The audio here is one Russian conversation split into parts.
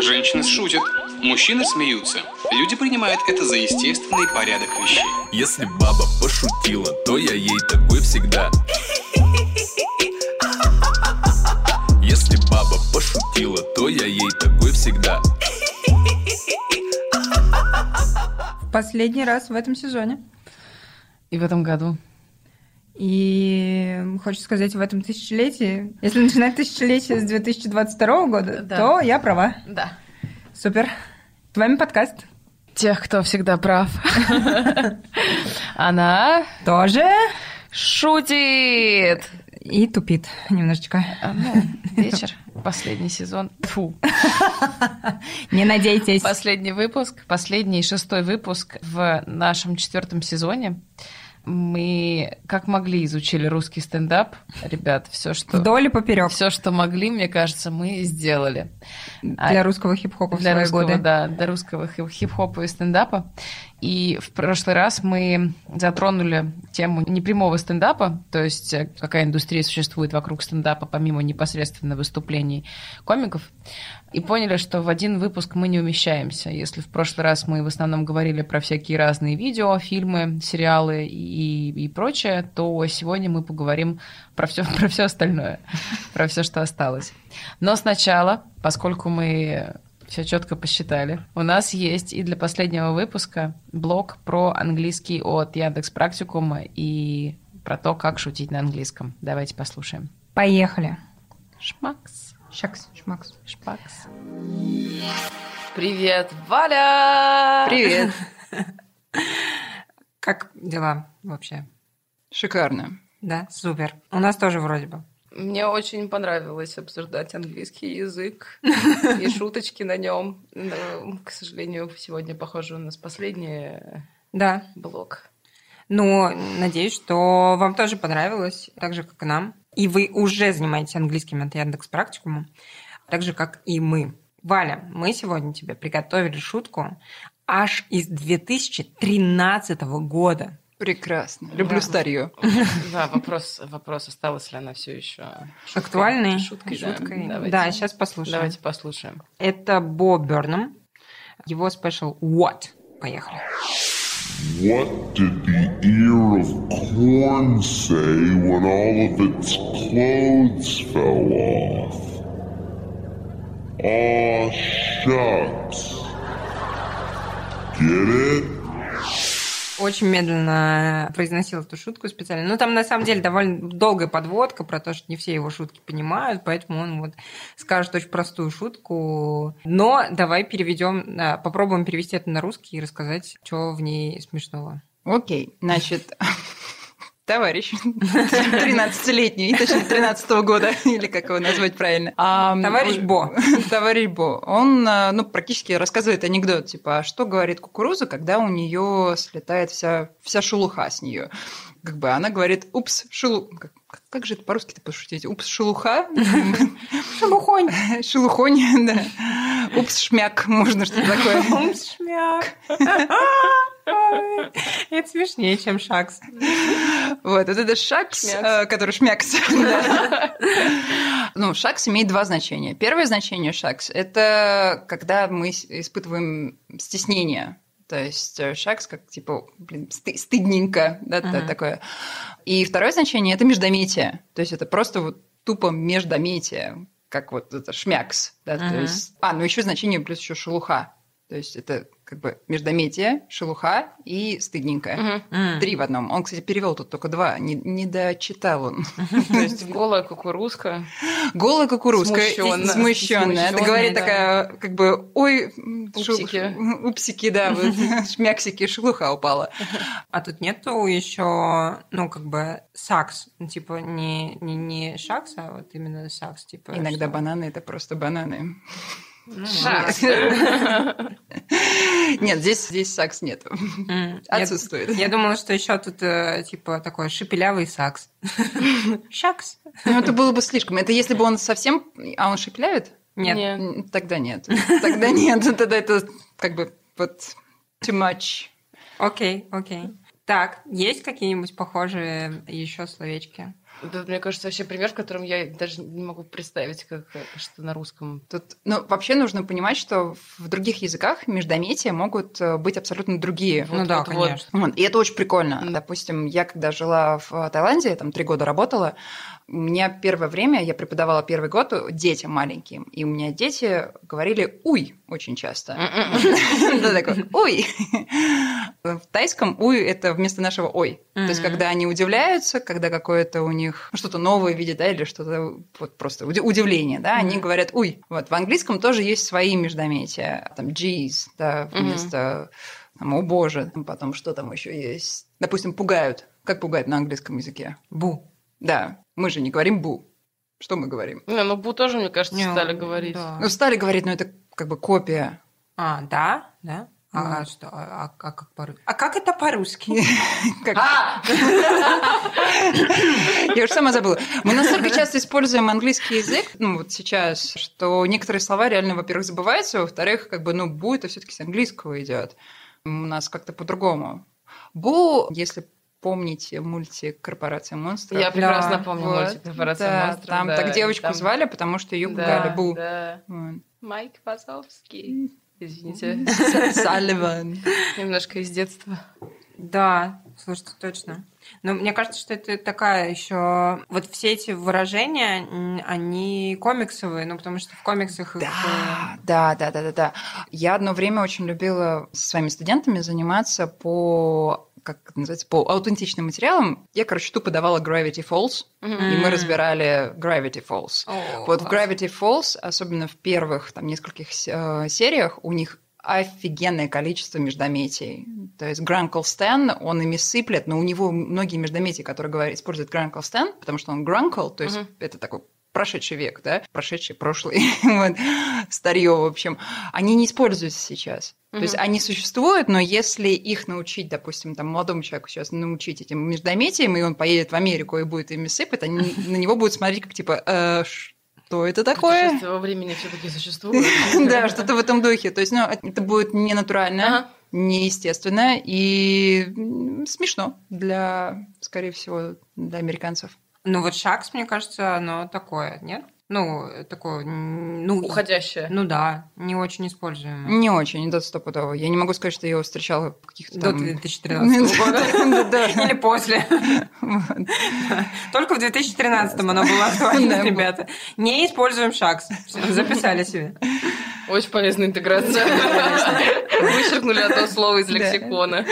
Женщины шутят, мужчины смеются. Люди принимают это за естественный порядок вещей. Если баба пошутила, то я ей такой всегда. Если баба пошутила, то я ей такой всегда. В последний раз в этом сезоне. И в этом году. И хочется сказать, в этом тысячелетии, если начинать тысячелетие с 2022 года, Да. то я права. Да. Супер. С вами подкаст. Тех, кто всегда прав. Она Тоже шутит. и тупит немножечко. А, ну, вечер, последний сезон. Фу. Не надейтесь. Последний выпуск, последний шестой выпуск в нашем четвертом сезоне. Мы как могли изучили русский стендап. Ребят, все, что... Вдоль и поперек. Все, что могли, мне кажется, мы сделали. Для русского хип-хопа в для свои русского, годы. да, для русского хип- хип-хопа и стендапа. И в прошлый раз мы затронули тему непрямого стендапа, то есть э, какая индустрия существует вокруг стендапа, помимо непосредственно выступлений комиков, и поняли, что в один выпуск мы не умещаемся. Если в прошлый раз мы в основном говорили про всякие разные видео, фильмы, сериалы и, и прочее, то сегодня мы поговорим про все, про все остальное, про все, что осталось. Но сначала, поскольку мы все четко посчитали, у нас есть и для последнего выпуска блог про английский от Яндекс Практикума и про то, как шутить на английском. Давайте послушаем. Поехали. Шмакс, Шакс, шмакс. шпакс. Привет, Валя! Привет. Как дела вообще? Шикарно. Да, супер. У нас тоже вроде бы. Мне очень понравилось обсуждать английский язык и шуточки на нем. К сожалению, сегодня, похоже, у нас последний Да. блок. Ну, надеюсь, что вам тоже понравилось, так же, как и нам. И вы уже занимаетесь английским от Яндекс Практикума, так же, как и мы. Валя, мы сегодня тебе приготовили шутку аж из 2013 года. Прекрасно. Люблю Да. старье. Да, вопрос, вопрос, осталась ли она все еще Актуальной шуткой. да. шуткой. Давайте. Да, сейчас послушаем. Давайте послушаем. Это Бо Бернам. Его спешл What? Поехали. What did the ear of corn say when all of its clothes fell off? Aw, shucks. Get it? Очень медленно произносил эту шутку специально. Ну, там на самом деле довольно долгая подводка про то, что не все его шутки понимают, поэтому он вот скажет очень простую шутку. Но давай переведем, да, попробуем перевести это на русский и рассказать, что в ней смешного. Окей, значит, товарищ, 13-летний, точнее, 13 года, или как его назвать правильно. А, Товарищ Бо. Товарищ Бо. Он, а, ну, практически рассказывает анекдот, типа, а что говорит кукуруза, когда у нее слетает вся, вся шелуха с нее? Как бы она говорит, упс, шелу... Как, как же это по-русски-то пошутить? Упс, шелуха? Шелухонь. Шелухонь, да. Упс, шмяк, можно что-то такое. Шмяк. Это смешнее, чем шакс. Вот, вот это шакс, Шмякс. э, который шмякс. Ну, шакс имеет два значения. Первое значение шакс – это когда мы испытываем стеснение. То есть э, шакс как, типа, блин, сты- стыдненько, да, Ага. такое. И второе значение – это междометие. То есть это просто вот тупо междометие, как вот это шмякс. Да, то Ага. есть... А, ну еще значение плюс еще шелуха. То есть это как бы междометие, шелуха и стыдненькое. М. Три в одном. Он, кстати, перевел тут только два. Не, не дочитал он. То есть голая кукурузка. Голая кукурузка. Смущенная. Это говорит такая, как бы, ой, Упсики. упсики, да, вот, шмяксики, шелуха упала. А тут нету еще, ну, как бы, сакс. Ну, типа, не, не, не шакс, а вот именно сакс. Типа, Иногда бананы – это просто бананы. Шакс. Нет, здесь, здесь сакс нет. Отсутствует. Я думала, что еще тут э, типа такой шепелявый сакс. Шакс. Ну, это было бы слишком. Это если бы он совсем... А он шепелявит? Нет. Тогда нет. Тогда нет. Тогда это как бы вот too much. Окей, окей. Так, есть какие-нибудь похожие еще словечки? Это, мне кажется, вообще пример, в котором я даже не могу представить, как что на русском. Тут, ну, вообще нужно понимать, что в других языках междометия могут э, быть абсолютно другие. Ну да, вот, вот. конечно. Вот, И это очень прикольно. Допустим, я когда жила в Таиланде, там три года работала, у меня первое время, я преподавала первый год детям маленьким, и у меня дети говорили «уй» очень часто. Такой «уй». В тайском «уй» – это вместо нашего «ой». То есть, Мгм. когда они удивляются, когда какое-то у них ну, что-то новое видят, да, или что-то вот просто уди- удивление, да, они Мгм. говорят «уй». Вот, в английском тоже есть свои междометия, там «geez», да, Мгм. вместо там, «о боже», потом что там еще есть. Допустим, «пугают». Как пугать на английском языке? Бу. Да, мы же не говорим «бу». Что мы говорим? Не, ну Бу тоже, мне кажется, Не, стали говорить. да. Ну, стали говорить, но это как бы копия. А, да? Да? А, а что? А, а как по-русски? А как это по-русски? Как- Я уже сама забыла. Мы настолько часто используем английский язык, ну вот сейчас, что некоторые слова реально, во-первых, забываются, во-вторых, как бы, ну, бу это все-таки с английского идет. У нас как-то по-другому. Бу, если помните мультик «Корпорация монстров». Я прекрасно Да, помню Вот, мультик «Корпорация да, монстров». Там да, так девочку там- звали, потому что ее Да, пугали Бу. да. Вот. Майк Вазовский. Извините, Салливан. немножко из детства. Да, слушайте, точно. Но мне кажется, что это такая еще... Вот все эти выражения, они комиксовые, ну, потому что в комиксах их... э, Да, да, да, да, да, да. Я одно время очень любила со своими студентами заниматься по как это называется, по аутентичным материалам. Я, короче, тупо давала Gravity Falls, и мы разбирали Gravity Falls. О, Вот в класс. Gravity Falls, особенно в первых там нескольких э, сериях, у них офигенное количество междометий. То есть Гранкл Стэн, он ими сыплет, но у него многие междометия, которые говорят, используют Гранкл Стэн, потому что он Гранкл, то есть Мгм. это такой прошедший век, да, прошедший, прошлый, вот, старье, в общем, они не используются сейчас. То есть они существуют, но если их научить, допустим, там, молодому человеку сейчас научить этим междометиям, и он поедет в Америку и будет ими сыпать, они на него будут смотреть как типа, «Э, что это такое? Путешествие во времени все-таки существует. Да, что-то в этом духе. То есть, ну, это будет не натурально, Ага. неестественно и смешно для, скорее всего, для американцев. Ну, вот Шакс, мне кажется, оно такое, нет? Ну, такое... Ну, Уходящее. ну да, не очень используемое. Не очень, да, стопудово. Я не могу сказать, что я его встречала в каких-то До там... 2013 года. Да, Или после. Только в 2013 оно было актуально, ребята. Не используем Шакс. Записали себе. Очень полезная интеграция. Вычеркнули одно слово из лексикона.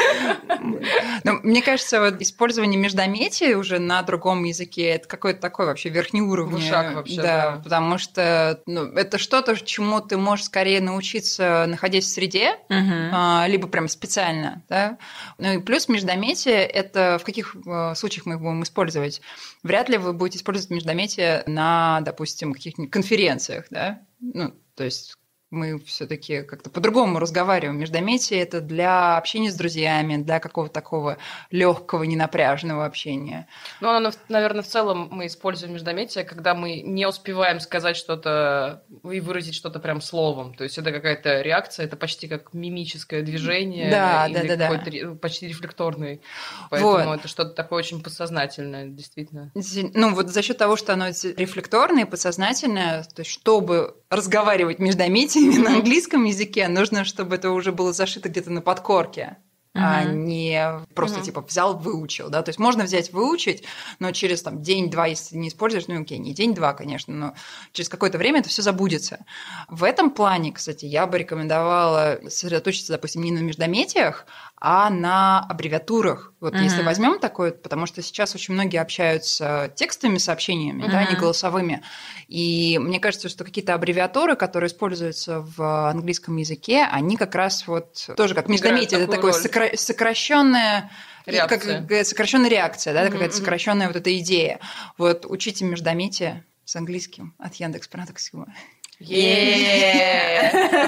Но мне кажется, вот использование междометий уже на другом языке это какой-то такой вообще верхний уровень. Шаг вообще, да, да. потому что ну, это что-то, чему ты можешь скорее научиться, находясь в среде, а, либо прям специально, да. Ну и плюс междометие это в каких э, случаях мы их будем использовать? Вряд ли вы будете использовать междометие на, допустим, каких-нибудь конференциях, да. Ну, то есть мы все-таки как-то по-другому разговариваем. Междометие это для общения с друзьями, для какого-то такого легкого, ненапряженного общения. Ну, оно, наверное, в целом мы используем междометие, когда мы не успеваем сказать что-то и выразить что-то прям словом. То есть это какая-то реакция, это почти как мимическое движение. Да, или да, да, да. какой-то почти рефлекторный. Поэтому Вот. это что-то такое очень подсознательное, действительно. Ну, вот за счет того, что оно рефлекторное, подсознательное, то есть чтобы разговаривать междометиями на английском языке, нужно, чтобы это уже было зашито где-то на подкорке. а Мгм. не просто Мгм. типа взял, выучил, да, то есть можно взять, выучить, но через там день-два, если не используешь, ну окей, не день-два, конечно, но через какое-то время это все забудется. В этом плане, кстати, я бы рекомендовала сосредоточиться, допустим, не на междометиях, а на аббревиатурах. Вот Мгм. если возьмем такое, потому что сейчас очень многие общаются текстовыми сообщениями, да, не голосовыми. И мне кажется, что какие-то аббревиатуры, которые используются в английском языке, они как раз вот тоже как междометие, это такое сокра- сокращенная Реакция. как, сокращенная реакция, да, какая-то сокращенная вот эта идея. Вот учите междометие с английским от Яндекс.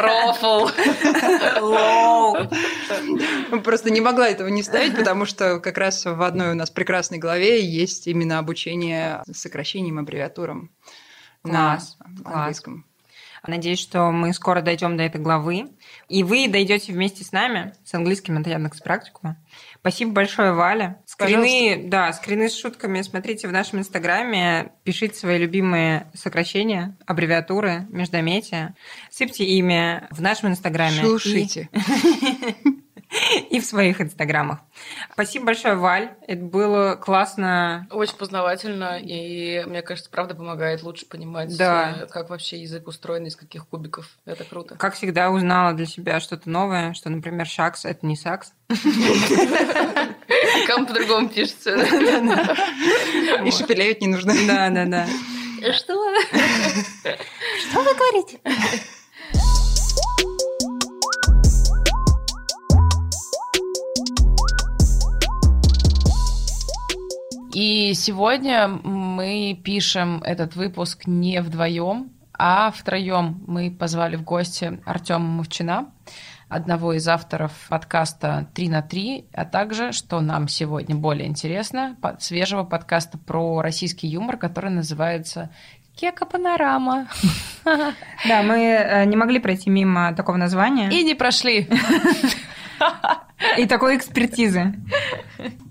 Рофл! Лоу. Просто не могла этого не ставить, потому что как раз в одной у нас прекрасной главе есть именно обучение сокращением, аббревиатурам на английском. Надеюсь, что мы скоро дойдем до этой главы. И вы дойдете вместе с нами, с английским от Яндекс практику. Спасибо большое, Валя. Скрины, да, скрины с шутками смотрите в нашем инстаграме, пишите свои любимые сокращения, аббревиатуры, междометия, сыпьте ими в нашем инстаграме. Слушайте. и в своих инстаграмах. Спасибо большое, Валь. Это было классно. Очень познавательно, и мне кажется, правда помогает лучше понимать, Да. э, как вообще язык устроен, из каких кубиков. Это круто. Как всегда, узнала для себя что-то новое, что, например, шакс – это не сакс. Кому по-другому пишется. И шепелявить не нужно. Да, да, да. Что? Что вы говорите? И сегодня мы пишем этот выпуск не вдвоем, а втроем. Мы позвали в гости Артема Мовчина, одного из авторов подкаста «Три на три», а также, что нам сегодня более интересно, свежего подкаста про российский юмор, который называется «Кека Панорама». Да, мы э, не могли пройти мимо такого названия И не прошли. и такой экспертизы.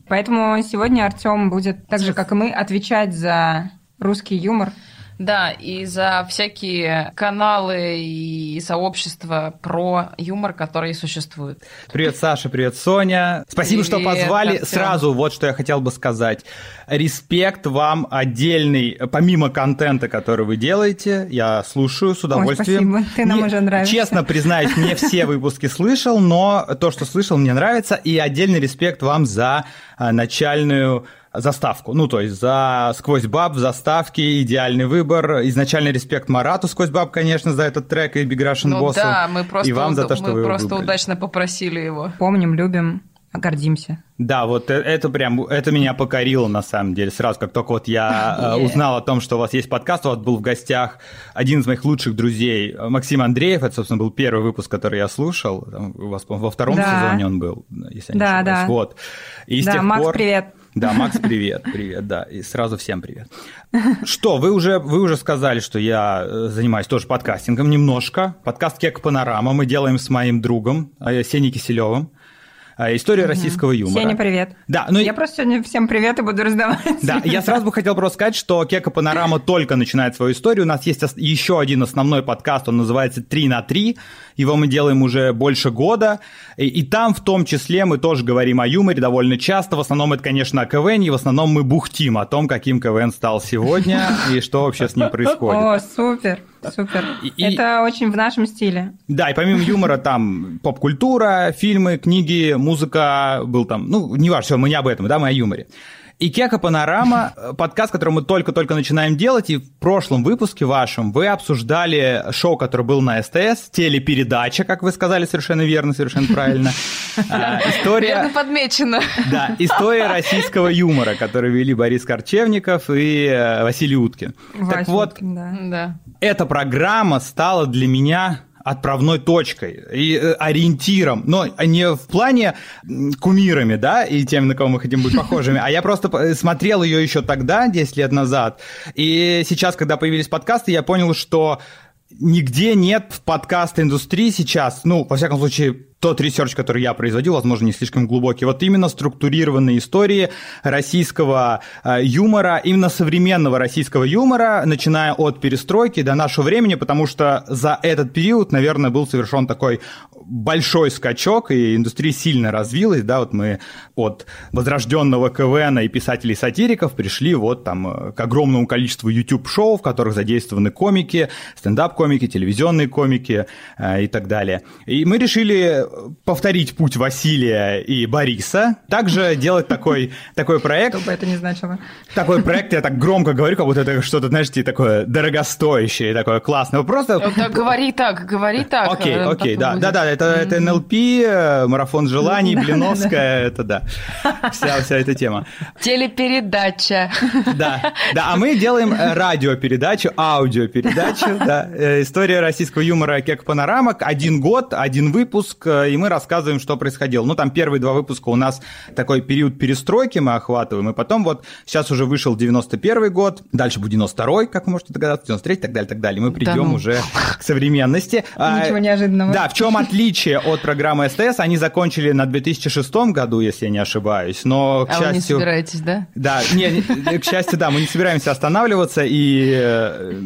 Поэтому сегодня Артем будет, так же, как и мы, отвечать за русский юмор. Да, и за всякие каналы и сообщества про юмор, которые существуют. Привет, Саша, привет, Соня. Спасибо, что Привет, позвали. Артём. Сразу вот что я хотел бы сказать. Респект вам отдельный, помимо контента, который вы делаете, я слушаю с удовольствием. спасибо, ты нам Не- уже нравишься. Честно признаюсь, не все выпуски слышал, но то, что слышал, мне нравится. И отдельный респект вам за а, начальную заставку. Ну, то есть за «Сквозь баб» в заставке, идеальный выбор. Изначальный респект Марату «Сквозь баб», конечно, за этот трек и Big Russian Ну Boss. да, мы просто, и вам за то, что мы вы просто выбрали. удачно попросили его. Помним, любим, гордимся. Да, вот э- это прям, это меня покорило на самом деле. Сразу, как только вот я э, узнал о том, что у вас есть подкаст, у вас был в гостях один из моих лучших друзей, э, Максим Андреев. Это, собственно, был первый выпуск, который я слушал. Там у вас, по-моему, во втором Да. сезоне он был, если я не Да, ошибаюсь. да. Вот. И да, тех Макс, пор- привет. Да, Макс, привет, привет, да, и сразу всем привет. Что, вы уже, вы уже сказали, что я э, занимаюсь тоже подкастингом немножко. Подкаст «Кек Панорама» мы делаем с моим другом э, Сеней Киселевым. Э, История российского юмора. Сеня, привет. Да, ну Я просто сегодня всем привет и буду раздавать. да, я сразу бы хотел просто сказать, что Кека Панорама только начинает свою историю. У нас есть еще один основной подкаст, он называется «Три на три». Его мы делаем уже больше года. И, и там в том числе мы тоже говорим о юморе довольно часто. В основном это, конечно, о КВН, и в основном мы бухтим о том, каким КВН стал сегодня и что вообще с ним происходит. О, супер, супер. И- и- Это очень в нашем стиле. Да, и помимо юмора там поп-культура, фильмы, книги, музыка, был там, ну, не важно, всё, мы не об этом, да, мы о юморе. И Кека Панорама, подкаст, который мы только-только начинаем делать, и в прошлом выпуске вашем вы обсуждали шоу, которое было на СТС, телепередача, как вы сказали, совершенно верно, совершенно правильно. А, Верно История, подмечено. да, история российского юмора, который вели Борис Корчевников и э, Василий Уткин. Так Вася вот, Уткин, да. Да. эта программа стала для меня отправной точкой и э, ориентиром, но не в плане кумирами, да, и тем, на кого мы хотим быть похожими, а я просто смотрел ее еще тогда, 10 лет назад, и сейчас, когда появились подкасты, я понял, что нигде нет в подкаст-индустрии сейчас, ну, во всяком случае, тот research, который я производил, возможно, не слишком глубокий, вот именно структурированные истории российского э, юмора, именно современного российского юмора, начиная от перестройки до нашего времени, потому что за этот период, наверное, был совершен такой большой скачок, и индустрия сильно развилась, да, вот мы от возрожденного КВН и писателей-сатириков пришли вот там э, к огромному количеству YouTube-шоу, в которых задействованы комики, стендап-комики, телевизионные комики э, и так далее. И мы решили повторить путь Василия и Бориса, также делать такой, такой проект, Что бы это ни значило. такой проект, я так громко говорю, как будто это что-то, знаете, такое дорогостоящее, такое классное. Просто Говори так, говори так. Окей, э, окей, да, да, да, это, это НЛП, э, марафон желаний, Блиновская, это да, вся, вся эта тема. Телепередача. Да, да, а мы делаем э, радиопередачу, аудиопередачу, да, э, история российского юмора Кек Панорама, один год, один выпуск, и мы рассказываем, что происходило. Ну, там первые два выпуска у нас такой период перестройки мы охватываем, и потом вот сейчас уже вышел 91 год, дальше будет 92 как вы можете догадаться, 93 и так далее, так далее. Мы придем ну. уже к современности. А, Ничего неожиданного. Да, в чем отличие от программы СТС? Они закончили на 2006 году, если я не ошибаюсь, но, к А вы не счастью... собираетесь, да? Да, не, не, к счастью, да, мы не собираемся останавливаться, и э,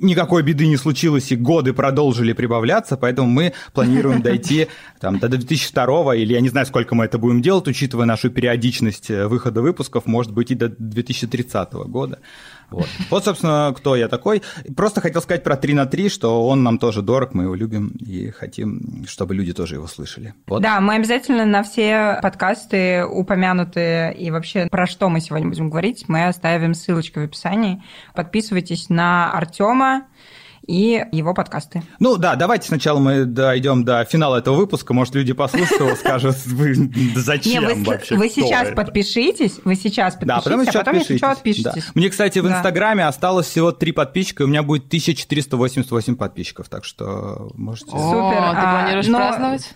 никакой беды не случилось, и годы продолжили прибавляться, поэтому мы планируем дойти там, до 2002 или я не знаю, сколько мы это будем делать, учитывая нашу периодичность э, выхода выпусков, может быть, и до 2030 года. Вот. вот, собственно, кто я такой. Просто хотел сказать про 3 на 3, что он нам тоже дорог, мы его любим и хотим, чтобы люди тоже его слышали. Вот. Да, мы обязательно на все подкасты упомянутые и вообще про что мы сегодня будем говорить, мы оставим ссылочки в описании. Подписывайтесь на Артема и его подкасты. Ну да, давайте сначала мы дойдем до финала этого выпуска. Может, люди послушают его, скажут, зачем вообще? вы сейчас это?» подпишитесь, вы сейчас подпишитесь, Да, потом а еще потом, что, отпишитесь. Мне, кстати, в. Инстаграме осталось всего три подписчика, и у меня будет 1488 подписчиков, так что можете... Супер, ты а, планируешь но- праздновать?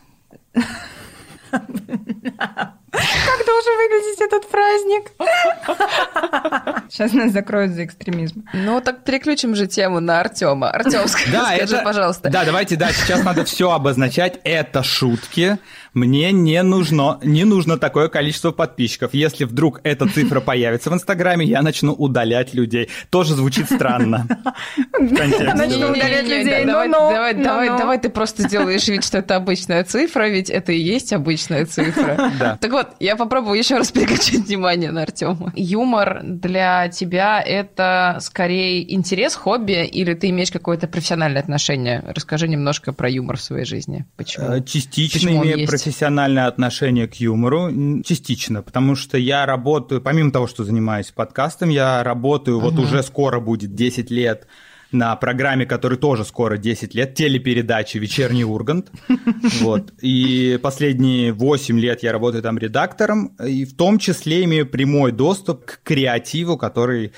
Как должен выглядеть этот праздник? Сейчас нас закроют за экстремизм. Ну, так переключим же тему на Артема. Артем, скажи, пожалуйста. Да, давайте, да, сейчас надо все обозначать. Это шутки. Мне не нужно, не нужно такое количество подписчиков. Если вдруг эта цифра появится в Инстаграме, я начну удалять людей. Тоже звучит странно. В контексте. Начну да. удалять людей. Давай, давай, давай, ты просто сделаешь вид, что это обычная цифра, ведь это и есть обычная цифра. Так вот, я попробую еще раз переключить внимание на Артема. Юмор для тебя это скорее интерес, хобби, или ты имеешь какое-то профессиональное отношение? Расскажи немножко про юмор в своей жизни. Почему? Э, Частично имею? Профессиональное отношение к юмору. Частично, потому что я работаю, помимо того, что занимаюсь подкастом, я работаю, вот уже скоро будет 10 лет на программе, которой тоже скоро 10 лет, телепередачи «Вечерний Ургант». Вот. И последние 8 лет я работаю там редактором, и в том числе имею прямой доступ к креативу, который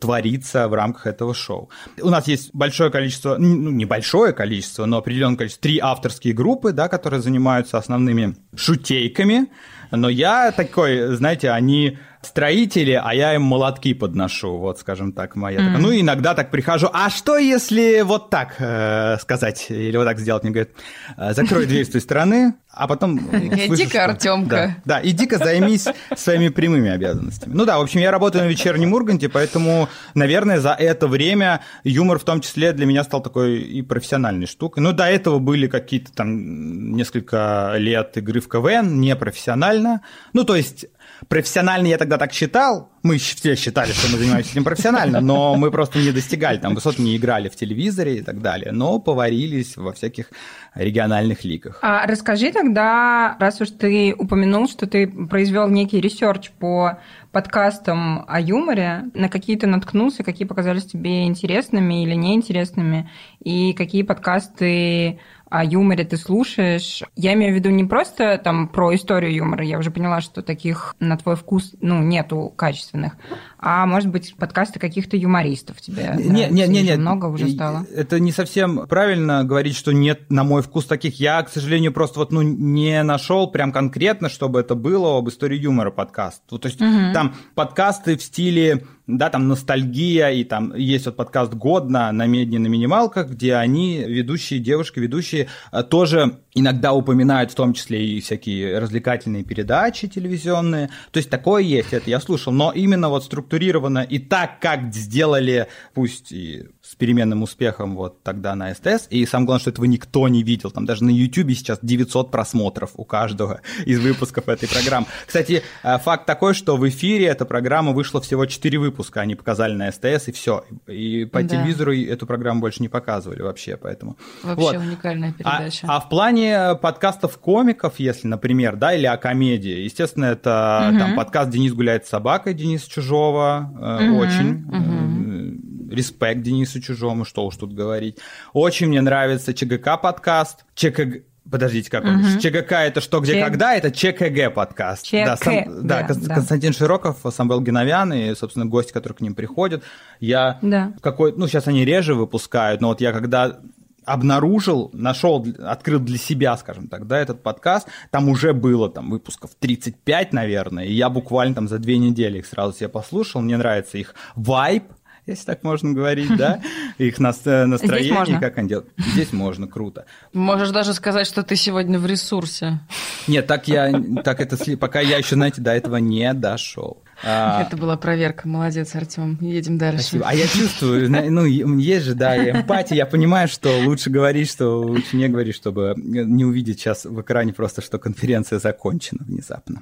творится в рамках этого шоу. У нас есть большое количество, ну, небольшое количество, но определенное количество, три авторские группы, да, которые занимаются основными шутейками, но я такой, знаете, они строители, а я им молотки подношу, вот, скажем так, моя. такая. Ну, иногда так прихожу, а что если вот так э, сказать, или вот так сделать? Мне говорят, «Э, закрой дверь с той стороны, а потом... Иди-ка, что- Артёмка. Да, да, иди-ка займись своими прямыми обязанностями. Ну да, в общем, я работаю на вечернем Урганте, поэтому, наверное, за это время юмор в том числе для меня стал такой и профессиональной штукой. Ну, до этого были какие-то там несколько лет игры в КВН, непрофессионально. Ну, то есть профессионально я тогда так считал, мы все считали, что мы занимаемся этим профессионально, но мы просто не достигали там высот, не играли в телевизоре и так далее, но поварились во всяких региональных лигах. А расскажи тогда, раз уж ты упомянул, что ты произвел некий research по подкастам о юморе, на какие ты наткнулся, какие показались тебе интересными или неинтересными, и какие подкасты о юморе ты слушаешь. Я имею в виду не просто там про историю юмора, я уже поняла, что таких на твой вкус, ну, нету качественных, а может быть подкасты каких-то юмористов тебе Не, не, не, не, много уже стало. Это не совсем правильно говорить, что нет на мой вкус таких. Я, к сожалению, просто вот ну не нашел прям конкретно, чтобы это было об истории юмора подкаст. То есть там подкасты в стиле да, там ностальгия, и там есть вот подкаст «Годно» на медне на минималках, где они, ведущие, девушки, ведущие, э, тоже иногда упоминают в том числе и всякие развлекательные передачи телевизионные. То есть такое есть, это я слушал. Но именно вот структурированно и так, как сделали, пусть и с переменным успехом вот тогда на СТС, и самое главное, что этого никто не видел. Там даже на YouTube сейчас 900 просмотров у каждого из выпусков этой программы. Кстати, э, факт такой, что в эфире эта программа вышла всего 4 выпуска, они показали на СТС, и все. И по Да. телевизору эту программу больше не показывали вообще, поэтому... Вообще Вот. уникальная А, передача. а в плане подкастов комиков, если, например, да, или о комедии, естественно, это Мгм. там подкаст «Денис гуляет с собакой» Дениса Чужого, э, Мгм, очень. мгм. Респект Денису Чужому, что уж тут говорить. Очень мне нравится ЧГК подкаст. ЧК... Подождите, как он? ЧГК это что, где, Ч- когда? Это ЧКГ подкаст. да, ЧКГ, да, Кон- да. Константин Широков, Самвел Геновян и, собственно, гости, которые к ним приходят. Я Да. какой, ну, сейчас они реже выпускают, но вот я когда обнаружил, нашел, открыл для себя, скажем так, да, этот подкаст, там уже было там выпусков 35, наверное, и я буквально там за две недели их сразу себе послушал, мне нравится их вайб, если так можно говорить, да, их нас- настроение, как они делают. Здесь можно, круто. Можешь даже сказать, что ты сегодня в ресурсе. Нет, так я, так это, пока я еще, знаете, до этого не дошел. А, Это была проверка. Молодец, Артем. Едем дальше. Спасибо. А я чувствую, ну, есть же, да, эмпатия. Я понимаю, что лучше говорить, что лучше не говорить, чтобы не увидеть сейчас в экране просто, что конференция закончена внезапно.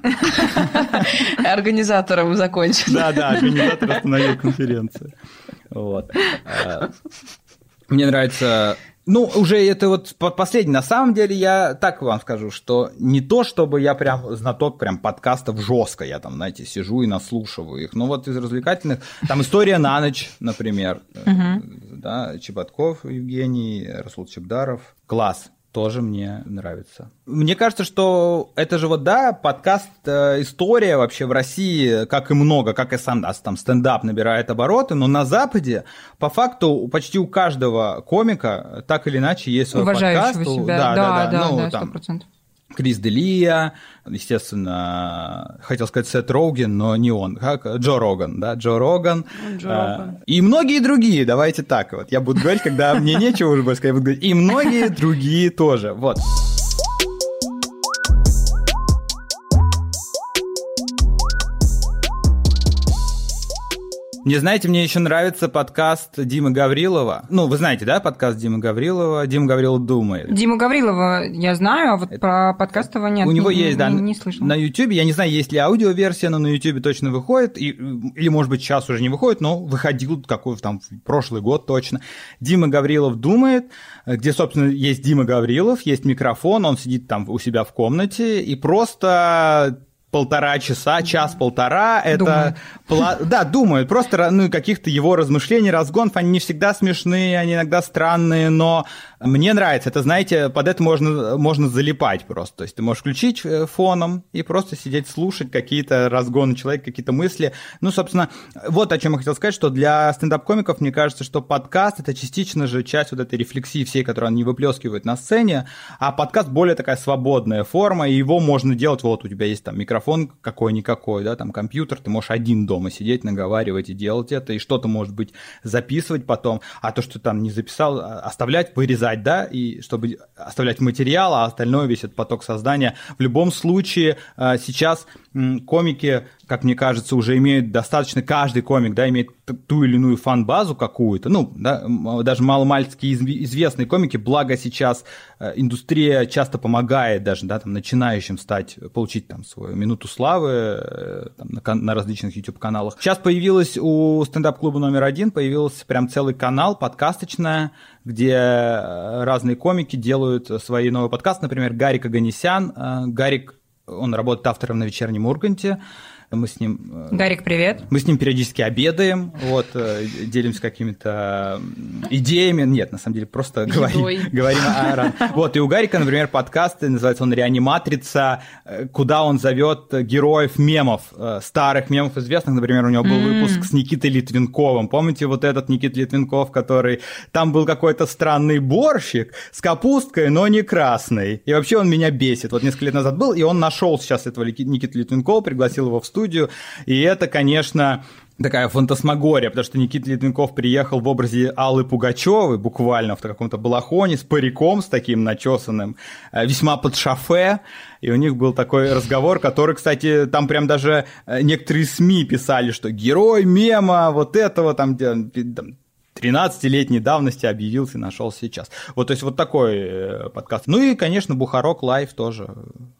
Организатором закончено. Да, да, организатор остановил конференцию. Вот. А, Мне нравится... Ну, уже это вот по- последний. На самом деле, я так вам скажу, что не то, чтобы я прям знаток прям подкастов жестко, я там, знаете, сижу и наслушиваю их. Но вот из развлекательных, там «История на ночь», например, да, Чеботков Евгений, Расул Чебдаров. Класс тоже мне нравится. Мне кажется, что это же вот, да, подкаст э, «История» вообще в России, как и много, как и сам, да, там стендап набирает обороты, но на Западе по факту почти у каждого комика так или иначе есть свой Уважающего подкаст. Себя. Да, да, да, ну, да, там, сто процентов. Крис Делия, естественно, хотел сказать Сет Роуген, но не он, как Джо Роган, да, Джо Роган. Джо А, Роган. И многие другие, давайте так вот, я буду говорить, когда мне нечего уже больше сказать, я буду говорить, и многие другие тоже, вот. Мне, знаете, мне еще нравится подкаст Димы Гаврилова. Ну, вы знаете, да, подкаст Димы Гаврилова? Дима Гаврилов думает. Диму Гаврилова я знаю, а вот про подкаст его нет. У него не, есть, да, не, не слышала. на YouTube. Я не знаю, есть ли аудиоверсия, но на YouTube точно выходит. И, или, может быть, сейчас уже не выходит, но выходил какой там прошлый год точно. Дима Гаврилов думает, где, собственно, есть Дима Гаврилов, есть микрофон, он сидит там у себя в комнате и просто полтора часа, час-полтора, это... Пла- Да, думают, просто ну, каких-то его размышлений, разгонов, они не всегда смешные, они иногда странные, но мне нравится, это, знаете, под это можно, можно залипать просто, то есть ты можешь включить э, фоном и просто сидеть, слушать какие-то разгоны человека, какие-то мысли, ну, собственно, вот о чем я хотел сказать, что для стендап-комиков, мне кажется, что подкаст – это частично же часть вот этой рефлексии всей, которую они выплескивают на сцене, а подкаст более такая свободная форма, и его можно делать, вот у тебя есть там микрофон какой-никакой, да, там компьютер, ты можешь один дома сидеть, наговаривать и делать это, и что-то, может быть, записывать потом, а то, что там не записал, а- оставлять, вырезать, да, и чтобы оставлять материал, а остальное, весь этот поток создания. В любом случае, э, сейчас комики, как мне кажется, уже имеют достаточно, каждый комик, да, имеет ту или иную фан-базу какую-то, ну, да, даже маломальски изв- известные комики, благо сейчас э, индустрия часто помогает даже, да, там, начинающим стать, получить там свою минуту славы э, там, на, на различных YouTube-каналах. Сейчас появилась у стендап-клуба номер один, появился прям целый канал, подкасточная, где э, разные комики делают свои новые подкасты, например, Гарик Аганесян, Гарик он работает автором на вечернем Урганте. Мы с ним э, Гарик, привет. мы с ним периодически обедаем, вот, э, делимся какими-то идеями. Нет, на самом деле, просто говорим, говорим о ран- Вот, и у Гарика, например, подкаст, называется он «Реаниматрица», э, куда он зовет героев мемов, э, старых мемов известных. Например, у него был выпуск с Никитой Литвинковым. Помните вот этот Никита Литвинков, который... Там был какой-то странный борщик с капусткой, но не красный. И вообще он меня бесит. Вот несколько лет назад был, и он нашел сейчас этого Никиту Литвинкова, пригласил его в студию. И это, конечно, такая фантасмагория, потому что Никита Литвинков приехал в образе Аллы Пугачевой, буквально в каком-то балахоне, с париком, с таким начесанным, э, весьма под шофе, и у них был такой разговор, который, кстати, там прям даже э, некоторые СМИ писали, что герой мема вот этого там 13-летней давности объявился и нашел сейчас. Вот, то есть вот такой э, подкаст. Ну и, конечно, Бухарок Лайв тоже.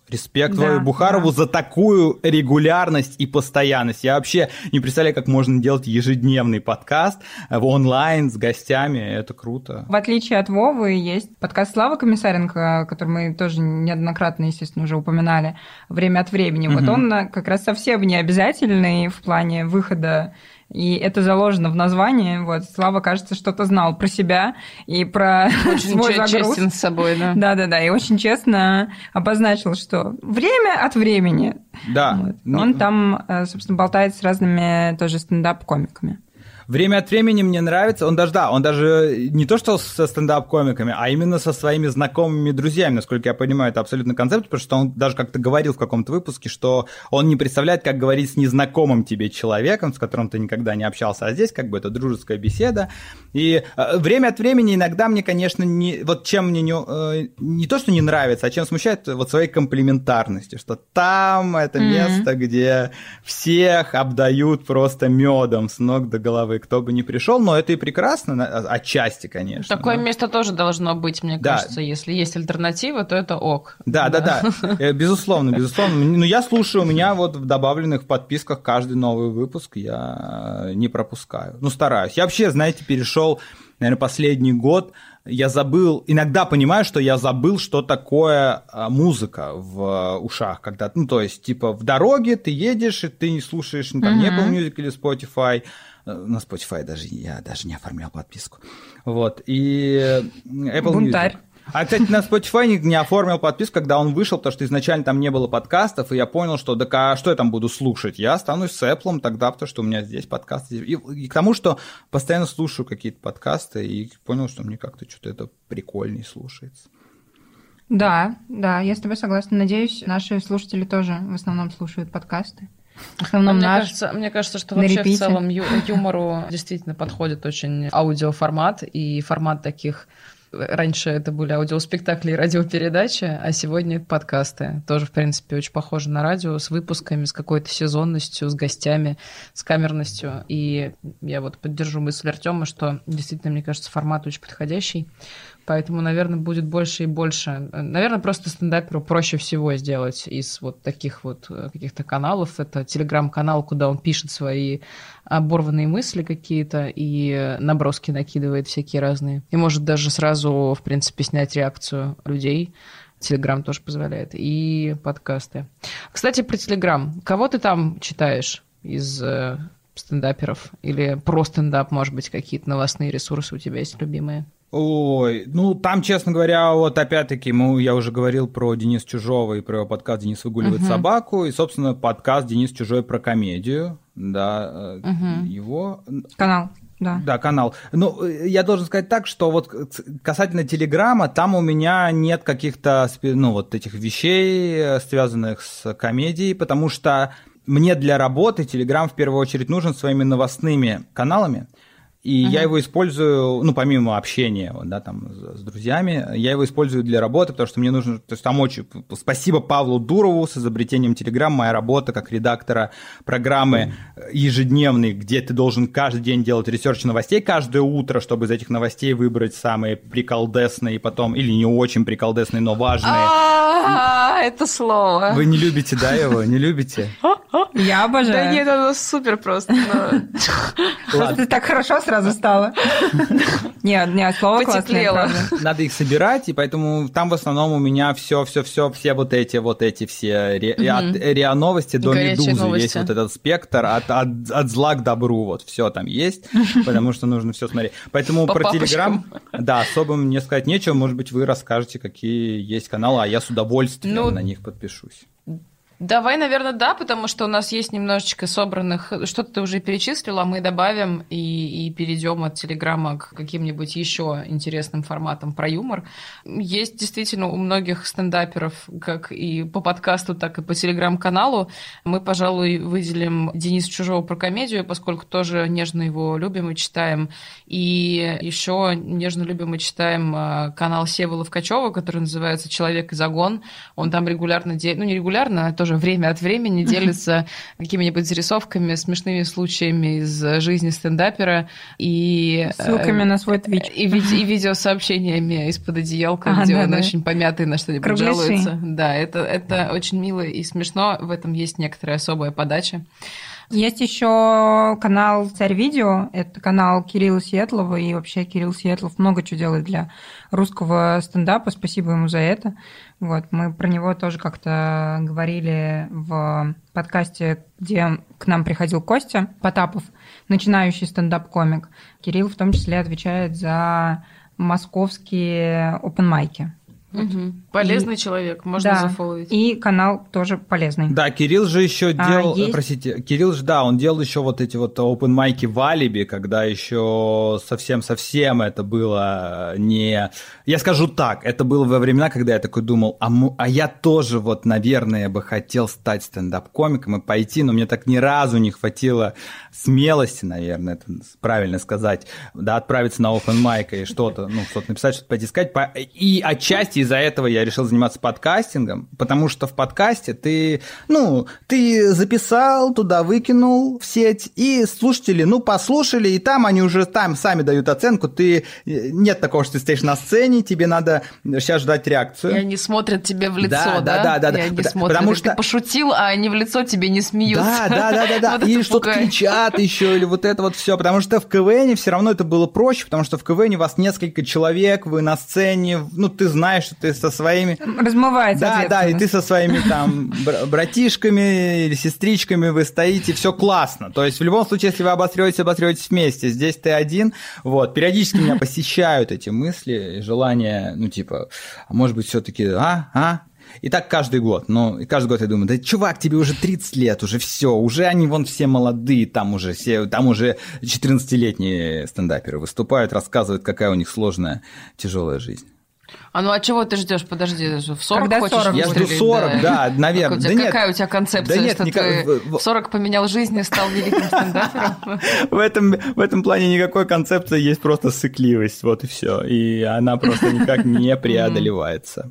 Респект Да, Бухарову да. за такую регулярность и постоянность. Я вообще не представляю, как можно делать ежедневный подкаст э, в онлайн с гостями. Это круто. В отличие от Вовы, есть подкаст Славы Комиссаренко, который мы тоже неоднократно, естественно, уже упоминали время от времени. Вот Мгм. он э, как раз совсем не обязательный в плане выхода и это заложено в названии. Вот, Слава, кажется, что-то знал про себя и про Очень свой загруз. честен с собой, да. Да-да-да, и очень честно обозначил, что время от времени. Да. Вот. Не- Он там, э, собственно, болтает с разными тоже стендап-комиками. Время от времени мне нравится. Он даже, да, он даже не то, что со стендап-комиками, а именно со своими знакомыми друзьями, насколько я понимаю, это абсолютно концепт, потому что он даже как-то говорил в каком-то выпуске, что он не представляет, как говорить с незнакомым тебе человеком, с которым ты никогда не общался, а здесь как бы это дружеская беседа. И э, время от времени иногда мне, конечно, не, вот чем мне не, э, не то, что не нравится, а чем смущает, вот своей комплементарности, что там это Мгм. место, где всех обдают просто медом с ног до головы, кто бы ни пришел, но это и прекрасно, а, отчасти, конечно. Такое да. место тоже должно быть, мне Да. кажется. Если есть альтернатива, то это ок. Да, да, да, Э, безусловно, безусловно. Ну, я слушаю, у меня вот в добавленных подписках каждый новый выпуск я э, не пропускаю. Ну, стараюсь. Я вообще, знаете, перешел, наверное, последний год, я забыл, иногда понимаю, что я забыл, что такое а, музыка в а, ушах, когда, ну, то есть, типа, в дороге ты едешь, и ты не слушаешь, ну, там, Мгм. Apple Music или Spotify, Э, на Spotify даже я даже не оформлял подписку, вот, и э, Apple Бунтарь. Music. А, кстати, на Spotify не, не оформил подписку, когда он вышел, потому что изначально там не было подкастов, и я понял, что да а что я там буду слушать? Я останусь с Apple тогда, потому что у меня здесь подкасты. И, и к тому, что постоянно слушаю какие-то подкасты, и понял, что мне как-то что-то это прикольнее слушается. Да, да, я с тобой согласна. Надеюсь, наши слушатели тоже в основном слушают подкасты. В основном мне, наш. кажется, мне кажется, что вообще репите. в целом ю- юмору действительно подходит очень аудиоформат и формат таких Раньше это были аудиоспектакли и радиопередачи, а сегодня это подкасты. Тоже, в принципе, очень похоже на радио, с выпусками, с какой-то сезонностью, с гостями, с камерностью. И я вот поддержу мысль Артема, что действительно, мне кажется, формат очень подходящий. Поэтому, наверное, будет больше и больше. Наверное, просто стендаперу проще всего сделать из вот таких вот э, каких-то каналов. Это телеграм-канал, куда он пишет свои оборванные мысли какие-то и наброски накидывает всякие разные. И может даже сразу, в принципе, снять реакцию людей. Телеграм тоже позволяет. И подкасты. Кстати, про Телеграм. Кого ты там читаешь из э, стендаперов? Или про стендап, может быть, какие-то новостные ресурсы у тебя есть любимые? Ой, ну там, честно говоря, вот опять-таки, мы, я уже говорил про Денис Чужого и про его подкаст «Денис выгуливает Мгм. собаку», и, собственно, подкаст «Денис Чужой» про комедию, да, Мгм. его... Канал, да. Да, канал. Ну, э, я должен сказать так, что вот касательно Телеграма, там у меня нет каких-то, ну, вот этих вещей, э, связанных с комедией, потому что мне для работы Телеграм в первую очередь нужен своими новостными каналами. И я его использую, ну, помимо общения, да, там, с, с друзьями, я его использую для работы, потому что мне нужно, то есть там очень, спасибо Павлу Дурову с изобретением Телеграм, моя работа как редактора программы э, ежедневной, где ты должен каждый день делать research новостей каждое утро, чтобы из этих новостей выбрать самые приколдесные потом, или не очень приколдесные, но важные. А, это слово. Вы не любите, да, его? Не любите? Я обожаю. Да нет, это супер просто. Просто так хорошо сразу стало. Нет, нет, слово Потеплело. Надо их собирать, и поэтому там в основном у меня все, все, все, все вот эти, вот эти все РИА новости до Медузы, весь вот этот спектр от, от, от зла к добру, вот все там есть, потому что нужно все смотреть. Поэтому По про папочкам. Телеграм, да, особо мне сказать нечего, может быть, вы расскажете, какие есть каналы, а я с удовольствием Ну, на них подпишусь. Давай, наверное, да, потому что у нас есть немножечко собранных... Что-то ты уже перечислила, мы добавим и, и перейдем от Телеграма к каким-нибудь еще интересным форматам про юмор. Есть действительно у многих стендаперов, как и по подкасту, так и по Телеграм-каналу. Мы, пожалуй, выделим Денис Чужого про комедию, поскольку тоже нежно его любим и читаем. И еще нежно любим и читаем а, канал Севы Ловкачева, который называется «Человек и загон». Он там регулярно, де- ну не регулярно, а тоже время от времени делится какими-нибудь зарисовками, смешными случаями из жизни стендапера и... э, Ссылками на свой твич. и, ви- и видеосообщениями из-под одеялка, А, где да, он да. очень помятый на что-нибудь Кругляши. жалуется. Да, это, это очень мило и смешно. В этом есть некоторая особая подача. Есть еще канал Царь Видео. Это канал Кирилла Сиэтлова. И вообще Кирилл Сиэтлов много чего делает для русского стендапа. Спасибо ему за это. Вот, мы про него тоже как-то говорили в подкасте, где к нам приходил Костя Потапов, начинающий стендап-комик. Кирилл в том числе отвечает за московские опенмайки. Мгм. Полезный человек, можно Да. зафоловить. И канал тоже полезный. Да, Кирилл же еще А, делал, есть- простите, Кирилл же, да, он делал еще вот эти вот open майки в Алиби, когда еще совсем-совсем это было не... Я скажу так, это было во времена, когда я такой думал, а, му- а я тоже вот, наверное, бы хотел стать стендап-комиком и пойти, но мне так ни разу не хватило смелости, наверное, это правильно сказать, да, отправиться на open майк и что-то, ну, что-то написать, что-то потискать. По- И отчасти из-за этого я решил заниматься подкастингом, потому что в подкасте ты, ну, ты записал, туда выкинул в сеть, и слушатели, ну, послушали, и там они уже там сами дают оценку, ты, нет такого, что ты стоишь на сцене, тебе надо сейчас ждать реакцию. И они смотрят тебе в лицо, Да, да? да, да, да, И да. Потому- смотрят, потому и что- ты пошутил, а они в лицо тебе не смеются. Да, да, да, да, да. Вот Или это что-то кричат еще, или вот это вот все. Потому что в КВН все равно это было проще, потому что в КВН вас несколько человек, вы на сцене, ну, ты знаешь, что ты со своими... Размывается Да, да, и ты со своими там бр- братишками или сестричками вы стоите, все классно. То есть в любом случае, если вы обосретесь, обосретесь вместе. Здесь ты один. Вот, периодически меня посещают эти мысли и желание, ну, типа, а может быть, все-таки, а, а, и так каждый год. Ну, и каждый год я думаю, да, чувак, тебе уже 30 лет, уже все, уже они вон все молодые, там уже все, там уже 14-летние стендаперы выступают, рассказывают, какая у них сложная, тяжелая жизнь. А ну а чего ты ждешь? Подожди, в 40 Когда хочешь 40 Я жду выстрелить? 40, да, наверное. Как у тебя- Да нет. какая у тебя концепция, Да нет, что никак- ты в 40 поменял жизнь и стал великим стендапером? В этом, в этом плане никакой концепции есть просто сыкливость, вот и все. И она просто никак не преодолевается.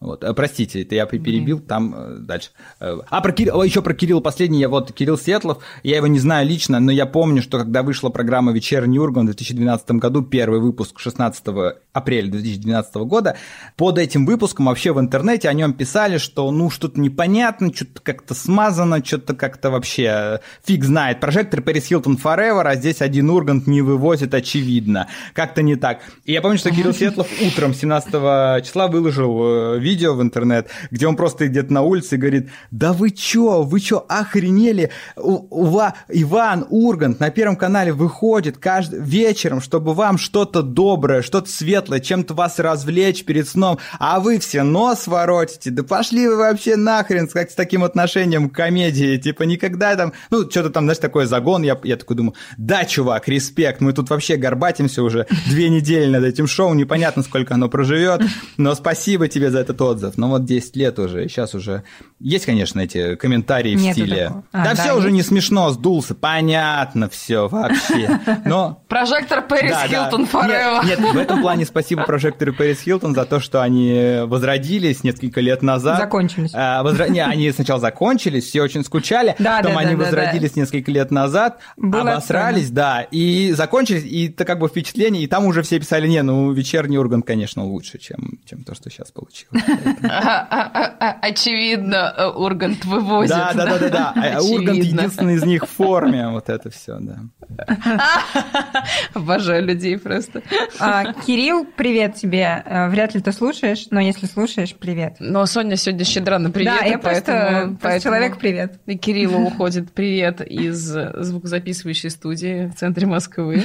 Вот. А, Простите, это я перебил, там э, дальше. Э, А, про Кирилл, еще про Кирилла последний, я вот Кирилл Сетлов, я его не знаю лично, но я помню, что когда вышла программа «Вечерний Ургант» в 2012 году, первый выпуск 16 апреля 2012 года, под этим выпуском вообще в интернете о нем писали, что ну что-то непонятно, что-то как-то смазано, что-то как-то вообще э, фиг знает. Прожектор Пэрис Хилтон Forever, а здесь один Ургант не вывозит, очевидно. Как-то не так. И я помню, что Кирилл Светлов утром 17 числа выложил э, видео в интернет, где он просто идет на улице и говорит, да вы чё, вы чё, охренели? У, у ва- Иван Ургант на Первом канале выходит каждый вечером, чтобы вам что-то доброе, что-то светлое, чем-то вас развлечь перед сном, а вы все нос воротите, да пошли вы вообще нахрен как, с таким отношением к комедии, типа никогда там, ну, что-то там, знаешь, такой загон, я, я такой думаю, да, чувак, респект, мы тут вообще горбатимся уже две недели над этим шоу, непонятно, сколько оно проживет, но спасибо тебе за этот отзыв, ну вот 10 лет уже, и сейчас уже есть, конечно, эти комментарии в Нету стиле, такого. А, да, да, все уже есть. не смешно, сдулся, понятно все вообще, но... Прожектор Пэрис Да, да. Хилтон Forever. Нет, нет, в этом плане спасибо прожектору Пэрис Хилтон за то, что они возродились несколько лет назад. Закончились. А, возра- Не, они сначала закончились, все очень скучали, Да, потом да, они да, да, возродились несколько лет назад, Было обосрались, да, и закончились, и это как бы впечатление, и там уже все писали, не, ну, вечерний орган, конечно, лучше, чем, чем то, что сейчас получилось. Очевидно, э, Ургант вывозит. Да, да, да, да, да. А Ургант единственный из них в форме, вот это все, да. Обожаю людей просто. А, Кирилл, привет тебе. Э, Вряд ли ты слушаешь, но если слушаешь, привет. Но Соня сегодня щедра на привет. да, я просто, просто человек привет. И Кириллу уходит привет из звукозаписывающей студии в центре Москвы.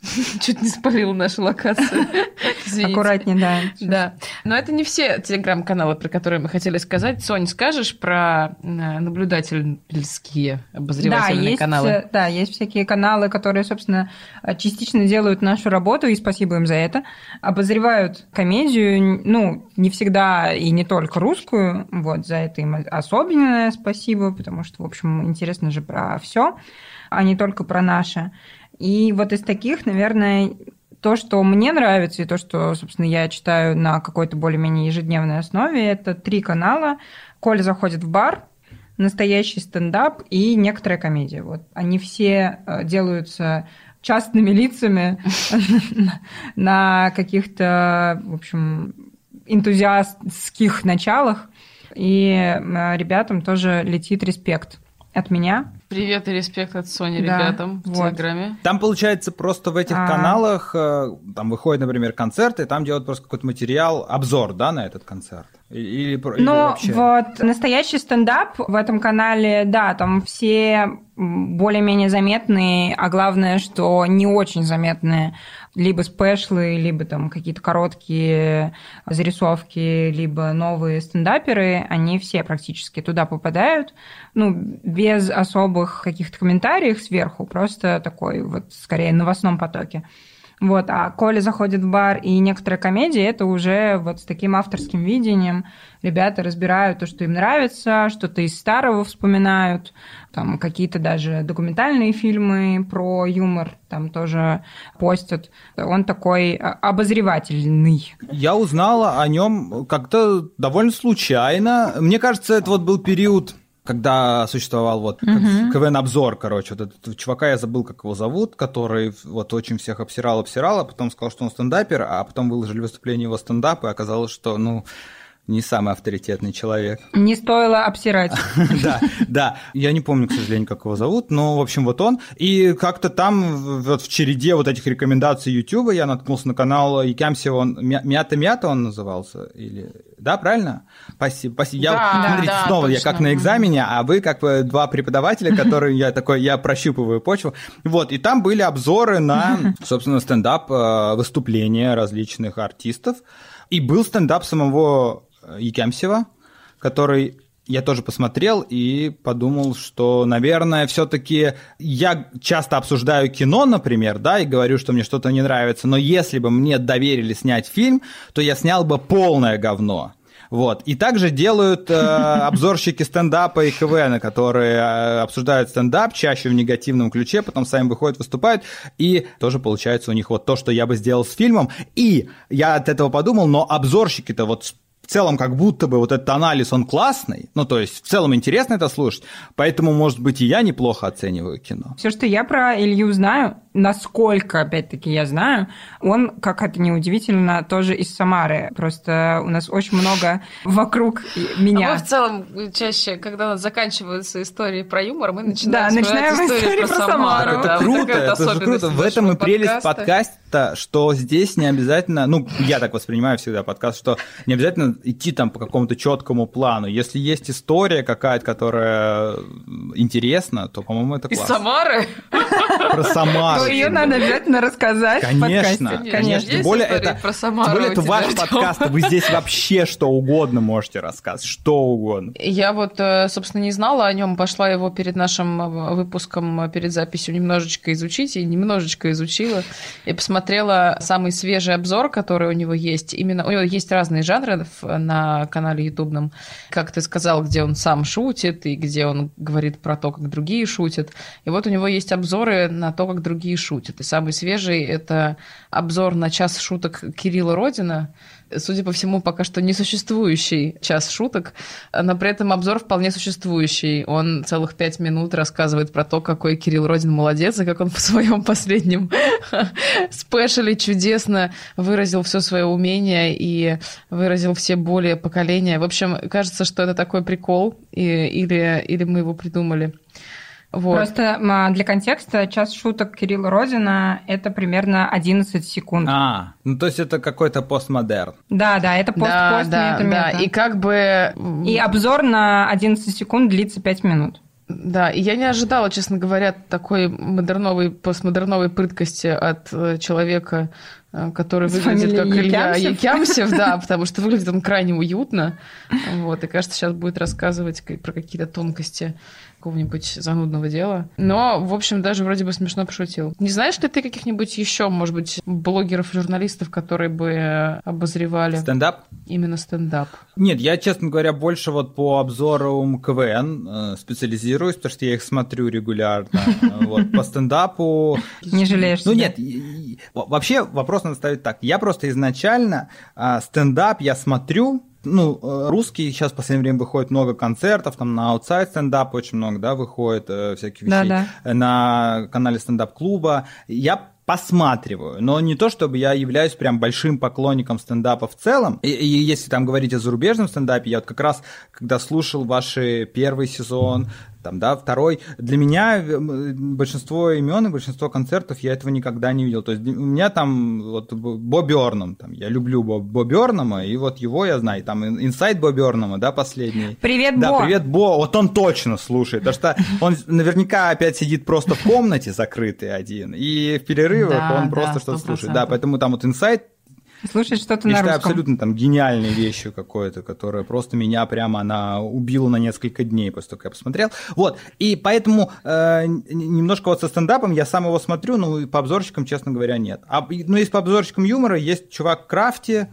Чуть не спалил нашу локацию. Извините. Аккуратнее, да. Да. Но это не все телеграм-каналы, про которые мы хотели сказать. Сонь, скажешь про э, наблюдательские Да, обозревательные есть, каналы? э, да, есть всякие каналы, которые, собственно, э, частично делают нашу работу, и спасибо им за это. Обозревают комедию, ну, не всегда и не только русскую, вот, за это им особенное спасибо, потому что, в общем, интересно же про все, а не только про наше. И вот из таких, наверное, то, что мне нравится, и то, что, собственно, я читаю на какой-то более-менее ежедневной основе, это три канала. Коля заходит в бар, настоящий стендап и некоторая комедия. Вот они все э, делаются частными лицами на каких-то, в общем, энтузиастских началах. И ребятам тоже летит респект от меня. Привет и респект от Сони Да, ребятам в вот. Телеграме. Там, получается, просто в этих А. каналах э, там выходит, например, концерт, и там делают просто какой-то материал, обзор, да, на этот концерт? Или, или Ну, вообще? вот настоящий стендап в этом канале, да, там все более-менее заметные, а главное, что не очень заметные, либо спешлы, либо там какие-то короткие зарисовки, либо новые стендаперы, они все практически туда попадают, ну, без особых каких-то комментариев сверху, просто такой вот, скорее, новостном потоке. Вот, а Коля заходит в бар и некоторые комедии, это уже вот с таким авторским видением. Ребята разбирают то, что им нравится, что-то из старого вспоминают, там какие-то даже документальные фильмы про юмор там тоже постят. Он такой а, обозревательный. Я узнала о нем как-то довольно случайно. Мне кажется, это вот был период когда существовал вот Мгм. КВН-обзор, короче, вот этот чувака, я забыл, как его зовут, который вот очень всех обсирал, обсирал, а потом сказал, что он стендапер, а потом выложили выступление его стендапа, и оказалось, что, ну, не самый авторитетный человек. Не стоило обсирать. Да, да. Я не помню, к сожалению, как его зовут, но, в общем, вот он. И как-то там вот в череде вот этих рекомендаций YouTube я наткнулся на канал Якямси, он Мя- Мята-Мята он назывался? Или... Да, правильно? Спасибо. спасибо. Я, смотрите, снова я как на экзамене, а вы как два преподавателя, которые я такой, я прощупываю почву. Вот, и там были обзоры на, собственно, стендап, э, выступления различных артистов. И был стендап самого Якямсева, который я тоже посмотрел и подумал, что, наверное, все-таки я часто обсуждаю кино, например, да, и говорю, что мне что-то не нравится, но если бы мне доверили снять фильм, то я снял бы полное говно. Вот. И также делают э, обзорщики стендапа и КВН, которые э, обсуждают стендап чаще в негативном ключе, потом сами выходят, выступают, и тоже получается у них вот то, что я бы сделал с фильмом. И я от этого подумал, но обзорщики-то вот в целом как будто бы вот этот анализ, он классный, ну, то есть в целом интересно это слушать, поэтому, может быть, и я неплохо оцениваю кино. Все, что я про Илью знаю, насколько, опять-таки, я знаю, он, как это не удивительно, тоже из Самары. Просто у нас очень много вокруг А меня. мы в целом чаще, когда у нас заканчиваются истории про юмор, мы Да, начинаем начинаем вспоминать истории про про Самару. Самару. да, это вот круто, вот это же круто. В этом и прелесть подкаста. подкаста, что здесь не обязательно, ну, я так воспринимаю всегда подкаст, что не обязательно идти там по какому-то четкому плану. Если есть история какая-то, которая интересна, то, по-моему, это Из классно. Самары? Про Самару. Ее надо обязательно рассказать Конечно, конечно. Тем более это, тем более это ваш подкаст, вы здесь вообще что угодно можете рассказывать, что угодно. Я вот, э, собственно, не знала о нем, пошла его перед нашим э, выпуском, э, перед записью немножечко изучить, и немножечко изучила, и посмотрела самый свежий обзор, который у него есть. Именно у него есть разные жанры на канале ютубном, как ты сказал, где он сам шутит, и где он говорит про то, как другие шутят. И вот у него есть обзоры на то, как другие шутят. И самый свежий – это обзор на час шуток Кирилла Родина, судя по всему, пока что несуществующий час шуток, но при этом обзор вполне существующий. Он целых пять минут рассказывает про то, какой Кирилл Родин молодец, и как он в своем последнем спешле чудесно выразил все свое умение и выразил все боли поколения. В общем, кажется, что это такой прикол, и- или, или мы его придумали. Вот. Просто м, для контекста час шуток Кирилла Родина – это примерно 11 секунд. А, ну то есть это какой-то постмодерн. Да, да, это пост, да, пост, да, мета, да. мета. И как бы... И обзор на 11 секунд длится 5 минут. Да, и я не ожидала, честно говоря, такой модерновой, постмодерновой прыткости от э, человека, э, который С выглядит как Илья Якямсев. Да, потому что выглядит он крайне уютно. Вот, и кажется, сейчас будет рассказывать ка- про какие-то тонкости какого-нибудь занудного дела. Но, в общем, даже вроде бы смешно пошутил. Не знаешь ли ты каких-нибудь еще, может быть, блогеров, журналистов, которые бы э, обозревали Стендап? именно стендап? Нет, я, честно говоря, больше вот по обзорам КВН э, специализируюсь, потому что я их смотрю регулярно. Вот, по стендапу... Не жалеешь Ну нет, вообще вопрос надо ставить так. Я просто изначально а, стендап я смотрю, ну, э, русский сейчас в последнее время выходит много концертов, там на Outside стендап очень много, да, выходит э, всяких вещей. Да-да. Э, На канале стендап-клуба. Я посматриваю, но не то, чтобы я являюсь прям большим поклонником стендапа в целом. И, и если там говорить о зарубежном стендапе, я вот как раз, когда слушал ваши первый сезон, там, да. Второй, для меня э, большинство имен и большинство концертов я этого никогда не видел. То есть у меня там вот Бо Бёрном, там, я люблю Бо, Бо Бёрнома, и вот его я знаю, там инсайд Бо Бёрнома, да, последний. Привет, Да, Бо! привет, Бо, вот он точно слушает, потому что он наверняка опять сидит просто в комнате закрытый один, и в перерывах Да, он да, просто что-то слушает. Да, поэтому там вот инсайд Слушать что-то я на считаю русском. абсолютно там гениальной вещью какой-то, которая просто меня прямо, она убила на несколько дней после того, как я посмотрел. Вот, и поэтому э, немножко вот со стендапом я сам его смотрю, ну, и по обзорщикам, честно говоря, нет. А, ну, есть по обзорщикам юмора, есть чувак Крафти,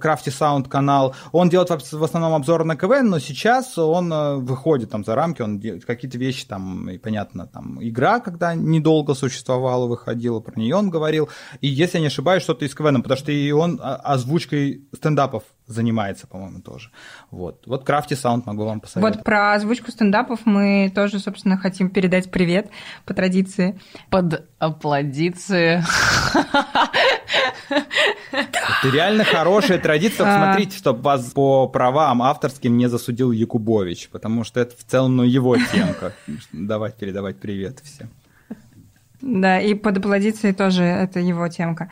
Крафти Саунд канал. Он делает в основном обзор на КВН, но сейчас он э, выходит там за рамки, он делает какие-то вещи там, и понятно, там игра, когда недолго существовала, выходила, про нее он говорил. И если я не ошибаюсь, что-то из КВН, потому что и он а, озвучкой стендапов занимается, по-моему, тоже. Вот. Вот Крафти Саунд могу вам посоветовать. Вот про озвучку стендапов мы тоже, собственно, хотим передать привет по традиции. Под аплодиции. Это реально хорошая традиция. Только А. Смотрите, чтобы вас по правам авторским не засудил Якубович, потому что это в целом ну, его темка. Давать, передавать привет всем. Да, и под аплодицией тоже это его темка.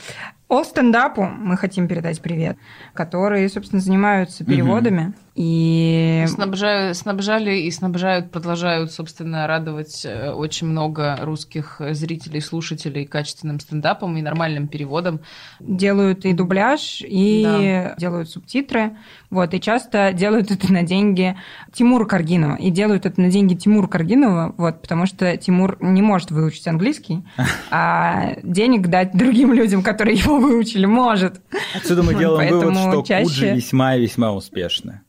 О стендапу мы хотим передать привет, которые, собственно, занимаются переводами. И Снабжаю- снабжали и снабжают, продолжают, собственно, радовать э, очень много русских зрителей, слушателей качественным стендапом и нормальным переводом. делают и дубляж, и Да. делают субтитры. Вот, и часто делают это на деньги Тимура Каргинова. И делают это на деньги Тимура Каргинова, вот, потому что Тимур не может выучить английский, а денег дать другим людям, которые его выучили, может. Отсюда мы делаем вывод, что чаще- Куджи весьма и весьма успешны.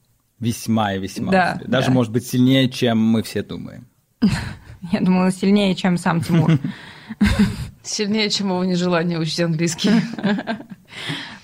Весьма и весьма Да. Даже, да. может быть, сильнее, чем мы все думаем. Я думала, сильнее, чем сам Тимур. Сильнее, чем его нежелание учить английский.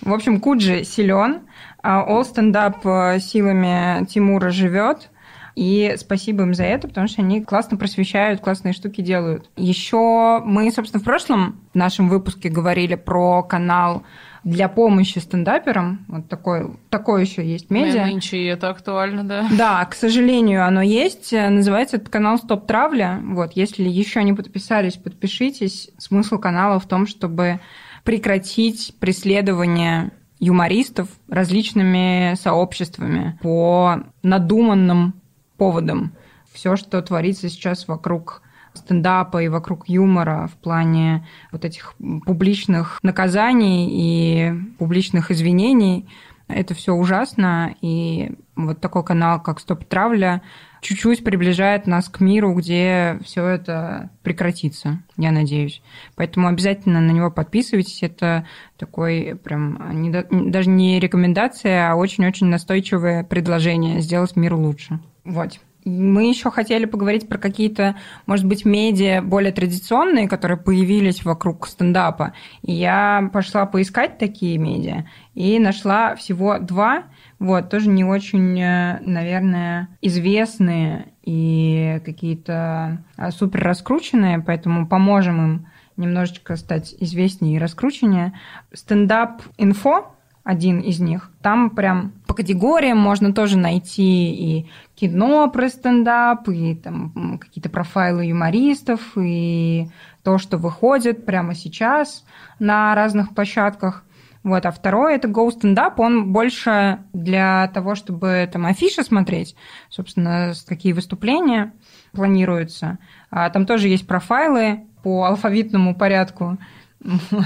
В общем, Куджи силен, а All Stand Up э, силами Тимура живет. И спасибо им за это, потому что они классно просвещают, классные штуки делают. Еще мы, собственно, в прошлом нашем выпуске говорили про канал для помощи стендаперам. Вот такой, такой еще есть медиа. Нынче и это актуально, да. Да, к сожалению, оно есть. Называется этот канал Стоп Травля. Вот, если еще не подписались, подпишитесь. Смысл канала в том, чтобы прекратить преследование юмористов различными сообществами по надуманным поводам. Все, что творится сейчас вокруг стендапа и вокруг юмора в плане вот этих публичных наказаний и публичных извинений, это все ужасно, и вот такой канал, как Стоп Травля, чуть-чуть приближает нас к миру, где все это прекратится, я надеюсь. Поэтому обязательно на него подписывайтесь. Это такой прям не даже не рекомендация, а очень-очень настойчивое предложение сделать мир лучше. Вот. Мы еще хотели поговорить про какие-то, может быть, медиа более традиционные, которые появились вокруг стендапа. И я пошла поискать такие медиа и нашла всего два, вот, тоже не очень, э, наверное, известные и какие-то а, супер раскрученные, поэтому поможем им немножечко стать известнее и раскрученнее. Стендап-инфо один из них. Там прям категориям можно тоже найти и кино про стендап, и там какие-то профайлы юмористов, и то, что выходит прямо сейчас на разных площадках. Вот, а второй это Go Stand Up, он больше для того, чтобы там афиши смотреть, собственно, какие выступления планируются. А там тоже есть профайлы по алфавитному порядку. Вот.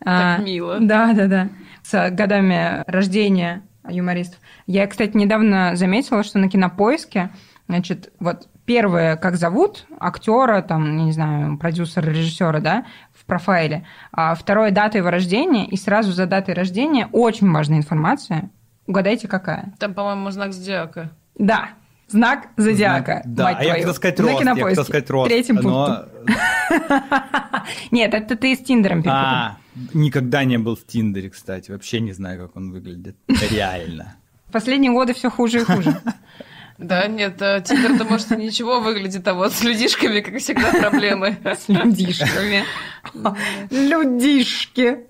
Так А, мило. Да, да, да. С годами рождения юмористов. Я, кстати, недавно заметила, что на кинопоиске, значит, вот первое, как зовут актера, там, я не знаю, продюсера, режиссера, да, в профайле. А второе, дата его рождения, и сразу за датой рождения очень важная информация. Угадайте, какая? Там, по-моему, знак зодиака. Да, знак зодиака. Да, мать а я твою. хотел сказать На рост. Я хотел сказать рост. Третьим но- пунктом. Нет, это ты с Тиндером перепутал. Никогда не был в Тиндере, кстати. Вообще не знаю, как он выглядит. Реально. В последние годы все хуже и хуже. Да, нет, э, Тиндер-то, может, и ничего выглядит, а вот с людишками, как всегда, проблемы. С людишками. Людишки.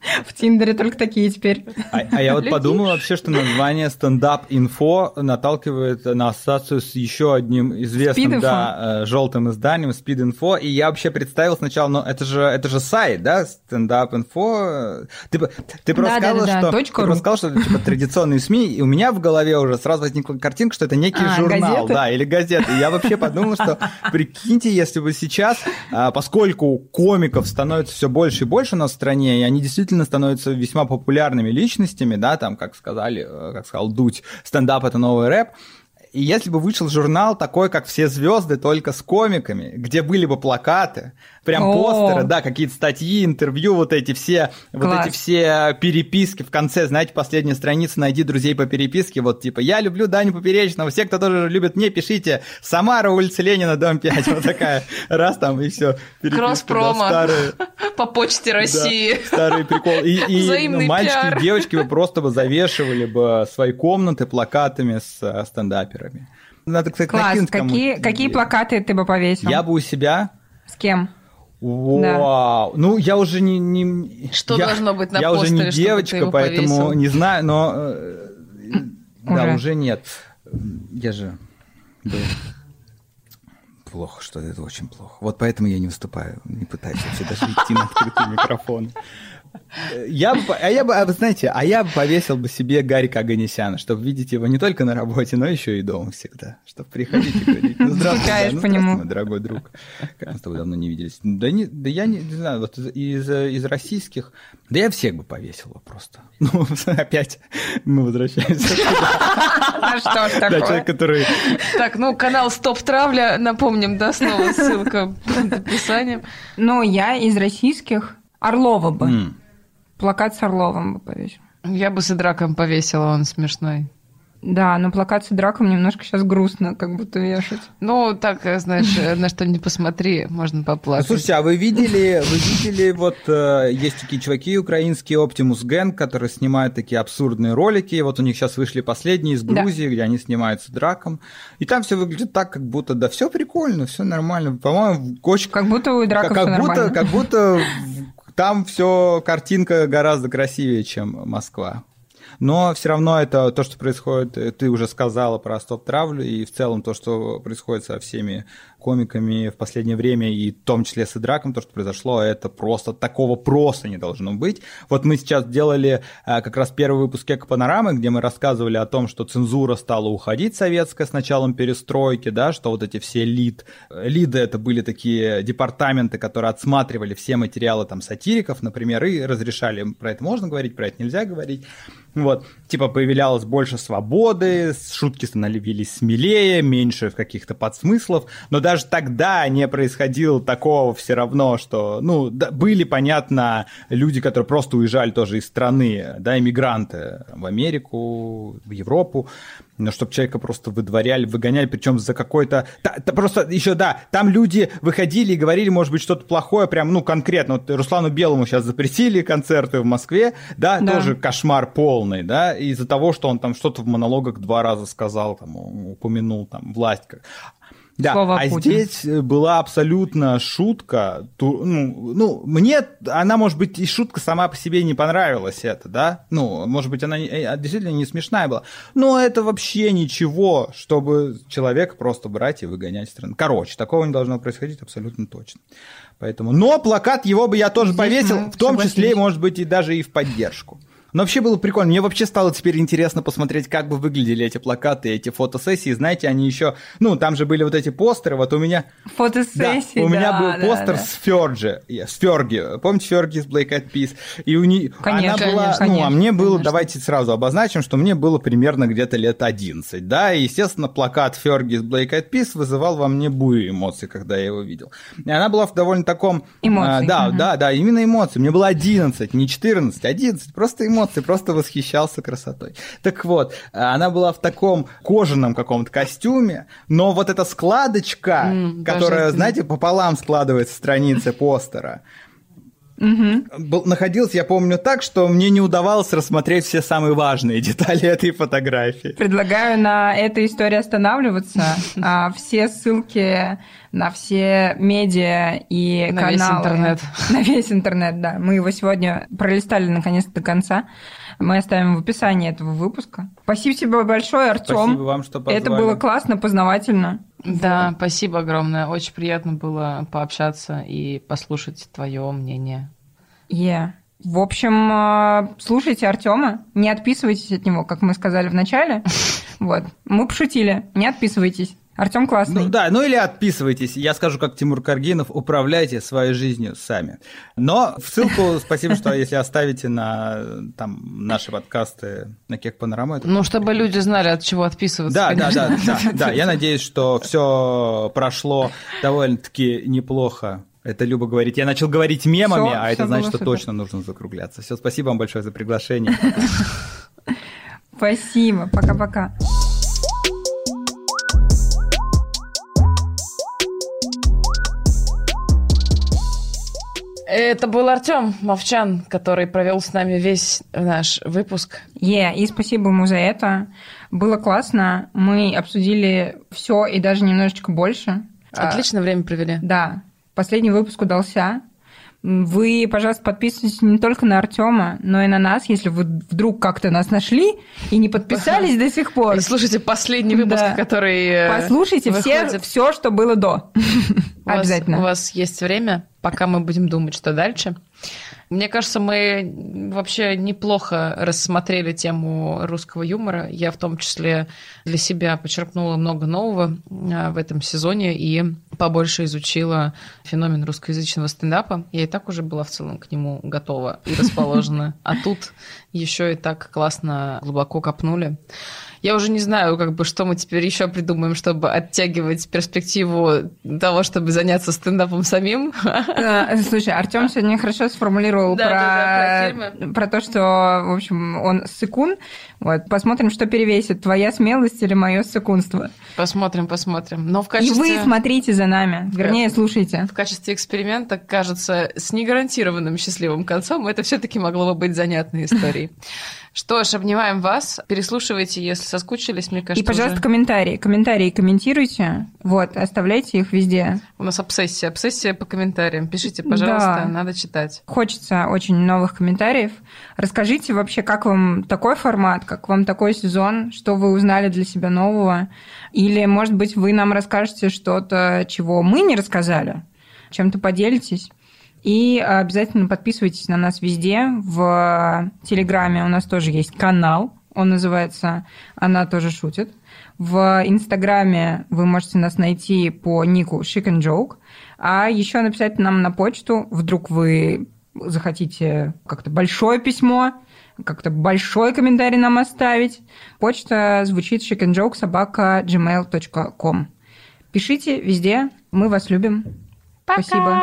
В Тиндере только такие теперь. А, а я вот Люди. подумал вообще, что название стендап-инфо наталкивает на ассоциацию с еще одним известным, да, желтым изданием СПИД-инфо, и я вообще представил сначала, но это же, это же сайт, да, стендап-инфо. Ты, ты просто Да-да-да, сказала, что, точка ты ру. просто сказала, что это типа традиционные СМИ, и у меня в голове уже сразу возникла картинка, что это некий А, журнал, газеты? да, или газеты. И я вообще подумал, что прикиньте, если бы сейчас, а, поскольку комиков становится все больше и больше у нас в стране, и они действительно становятся весьма популярными личностями, да, там, как сказали, э, как сказал Дудь, стендап это новый рэп, и если бы вышел журнал такой, как «Все звезды», только с комиками, где были бы плакаты, прям О. постеры, да, какие-то статьи, интервью, вот эти все, вот Класс. эти все переписки в конце, знаете, последняя страница «Найди друзей по переписке», вот типа «Я люблю Даню Поперечного, все, кто тоже любит мне, пишите, Самара, улица Ленина, дом 5», вот такая, раз там, и все. Кросс-промо. По почте России. старый прикол. И, мальчики и девочки бы просто бы завешивали бы свои комнаты плакатами с э, стендаперами. Надо, кстати, Класс. Какие, какие плакаты ты бы повесил? Я бы у себя... С кем? Вау! Ну, я уже не... не- Что я- должно быть на Я уже не постере, чтобы ты девочка, поэтому повесил? не знаю, но... э, Да, Уже. уже нет. Я же... был. Плохо, что это очень плохо. Вот поэтому я не выступаю, не пытаюсь вообще даже идти на открытый микрофон. Я бы, а я бы, а вы знаете, а я бы повесил бы себе Гарика Аганесяна, чтобы видеть его не только на работе, но еще и дома всегда. Чтобы приходить и говорить, ну здравствуй, да, ну, по нему. мой дорогой друг. Как мы с тобой давно не виделись. Да, не, да я не, не знаю, вот из, из, российских, да я всех бы повесил бы просто. Ну, опять мы возвращаемся А что ж к человеку, такое? который... Так, ну, канал Стоп Травля, напомним, да, снова ссылка под описанием. Ну, я из российских Орлова бы. Плакат с Орловым бы повесил. Я бы с Идраком повесила, он смешной. Да, но плакат с драком немножко сейчас грустно, как будто вешать. Ну, так, э, знаешь, э, на что не посмотри, можно поплакать. Слушайте, а вы видели, вы видели, вот э, есть такие чуваки украинские, Optimus Gang, которые снимают такие абсурдные ролики. Вот у них сейчас вышли последние из Да. Грузии, где они снимаются драком. И там все выглядит так, как будто, да, все прикольно, все нормально. По-моему, очень Как будто у драков как, всё будто, нормально. как будто там все картинка гораздо красивее, чем Москва. Но все равно это то, что происходит, ты уже сказала про стоп-травлю, и в целом то, что происходит со всеми комиками в последнее время, и в том числе с Идраком, то, что произошло, это просто, такого просто не должно быть. Вот мы сейчас делали а, как раз первый выпуск Эко Панорамы, где мы рассказывали о том, что цензура стала уходить советская с началом перестройки, да, что вот эти все лид, лиды это были такие департаменты, которые отсматривали все материалы там сатириков, например, и разрешали, про это можно говорить, про это нельзя говорить. Вот, типа появлялось больше свободы, шутки становились смелее, меньше каких-то подсмыслов, но даже тогда не происходило такого все равно, что, ну, да, были, понятно, люди, которые просто уезжали тоже из страны, да, иммигранты в Америку, в Европу, но чтобы человека просто выдворяли, выгоняли, причем за какой-то... Та- та просто еще, да, там люди выходили и говорили, может быть, что-то плохое, прям, ну, конкретно. Вот Руслану Белому сейчас запретили концерты в Москве, да, Да. тоже кошмар полный, да, из-за того, что он там что-то в монологах два раза сказал, там, упомянул, там, власть. Да, Слово а Путин. здесь э, была абсолютно шутка. ту- ну, ну, мне она, может быть, и шутка сама по себе не понравилась, это, да? Ну, может быть, она э, действительно не смешная была. Но это вообще ничего, чтобы человека просто брать и выгонять из страны. Короче, такого не должно происходить абсолютно точно. Поэтому, но плакат его бы я тоже Здесь повесил, в том числе, может быть, и даже и в поддержку. Но вообще было прикольно. Мне вообще стало теперь интересно посмотреть, как бы выглядели эти плакаты, эти фотосессии. Знаете, они еще... Ну, там же были вот эти постеры. Вот у меня... Да, Фотосессии, у меня да, был да, постер да. с Ферджи, с Ферги. Помните Ферги с Black Eyed Peas? И у нее, Конечно, она была, конечно, ну, а мне было, конечно. давайте сразу обозначим, что мне было примерно где-то лет 11, да, и, естественно, плакат Ферги с Black Eyed Peas вызывал во мне бурю эмоций, когда я его видел. И она была в довольно таком... Эмоций, а, да, мгм. да, да, именно эмоции. Мне было 11, не 14, 11, просто эмоции, просто восхищался красотой. Так вот, она была в таком кожаном каком-то костюме, но вот эта складочка, М, которая, знаете, пополам складывается страницы постера, Мгм. был, находился, я помню, так, что мне не удавалось рассмотреть все самые важные детали этой фотографии. Предлагаю на этой истории останавливаться. А, Все ссылки на все медиа и На весь каналы. интернет. На весь интернет, да. Мы его сегодня пролистали наконец до конца. Мы оставим в описании этого выпуска. Спасибо тебе большое, Артем. Спасибо вам, что позвали. Это было классно, познавательно. Да, спасибо огромное. Очень приятно было пообщаться и послушать твое мнение. Е. В общем, э, слушайте Артема, не отписывайтесь от него, как мы сказали в начале. Вот. Мы пошутили, не отписывайтесь. Артем классный. Ну да, ну или отписывайтесь. Я скажу, как Тимур Каргинов, управляйте своей жизнью сами. Но в ссылку, спасибо, что если оставите на там, наши подкасты на Кек Панорама. Ну, чтобы люди знали, от чего отписываться. Да, да, да, да, да. Я надеюсь, что все прошло довольно-таки неплохо. Это Люба говорит. Я начал говорить мемами, а это значит, что супер. точно нужно закругляться. Все, спасибо вам большое за приглашение. Спасибо. Пока-пока. Это был Артем Мовчан, который провел с нами весь наш выпуск. Е, и спасибо ему за это. Было классно. Мы обсудили все и даже немножечко больше. А, Отличное время провели. Да, последний выпуск удался. Вы, пожалуйста, подписывайтесь не только на Артема, но и на нас, если вы вдруг как-то нас нашли и не подписались до сих пор. И слушайте последний выпуск, Да. который э, Послушайте все, выходит. все, что было до. У вас- Обязательно. У вас есть время, пока мы будем думать, что дальше. Мне кажется, мы вообще неплохо рассмотрели тему русского юмора. Я в том числе для себя почерпнула много нового а, в этом сезоне и побольше изучила феномен русскоязычного стендапа. Я и так уже была в целом к нему готова и расположена. А тут еще и так классно глубоко копнули. Я уже не знаю, как бы, что мы теперь еще придумаем, чтобы оттягивать перспективу того, чтобы заняться стендапом самим. Э, Слушай, Артем сегодня хорошо сформулировал Да, про, да, да, про про то, что, в общем, он сыкун. Вот, посмотрим, что перевесит, твоя смелость или мое сыкунство. Посмотрим, посмотрим. Но в И качестве... вы смотрите за нами, вернее, слушайте. В качестве эксперимента, кажется, с негарантированным счастливым концом, это все-таки могло бы быть занятной историей. Что ж, обнимаем вас. Переслушивайте, если соскучились, мне кажется. И, пожалуйста, уже комментарии. Комментарии комментируйте. Вот, оставляйте их везде. У нас обсессия. Обсессия по комментариям. Пишите, пожалуйста, Да. надо читать. Хочется очень новых комментариев. Расскажите вообще, как вам такой формат, как вам такой сезон, что вы узнали для себя нового. Или, может быть, вы нам расскажете что-то, чего мы не рассказали, чем-то поделитесь. И обязательно подписывайтесь на нас везде. В Телеграме у нас тоже есть канал. Он называется «Она тоже шутит». В Инстаграме вы можете нас найти по нику Chic and Joke. А еще написать нам на почту, вдруг вы захотите как-то большое письмо, как-то большой комментарий нам оставить. Почта звучит chickenjoke.gmail.com. Пишите везде, мы вас любим. Спасибо.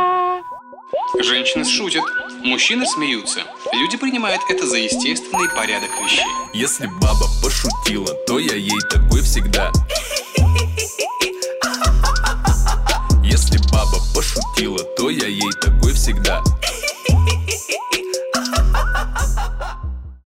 Женщины шутят, мужчины смеются. Люди принимают это за естественный порядок вещей. Если баба пошутила, то я ей такой всегда. Если баба пошутила, то я ей такой всегда.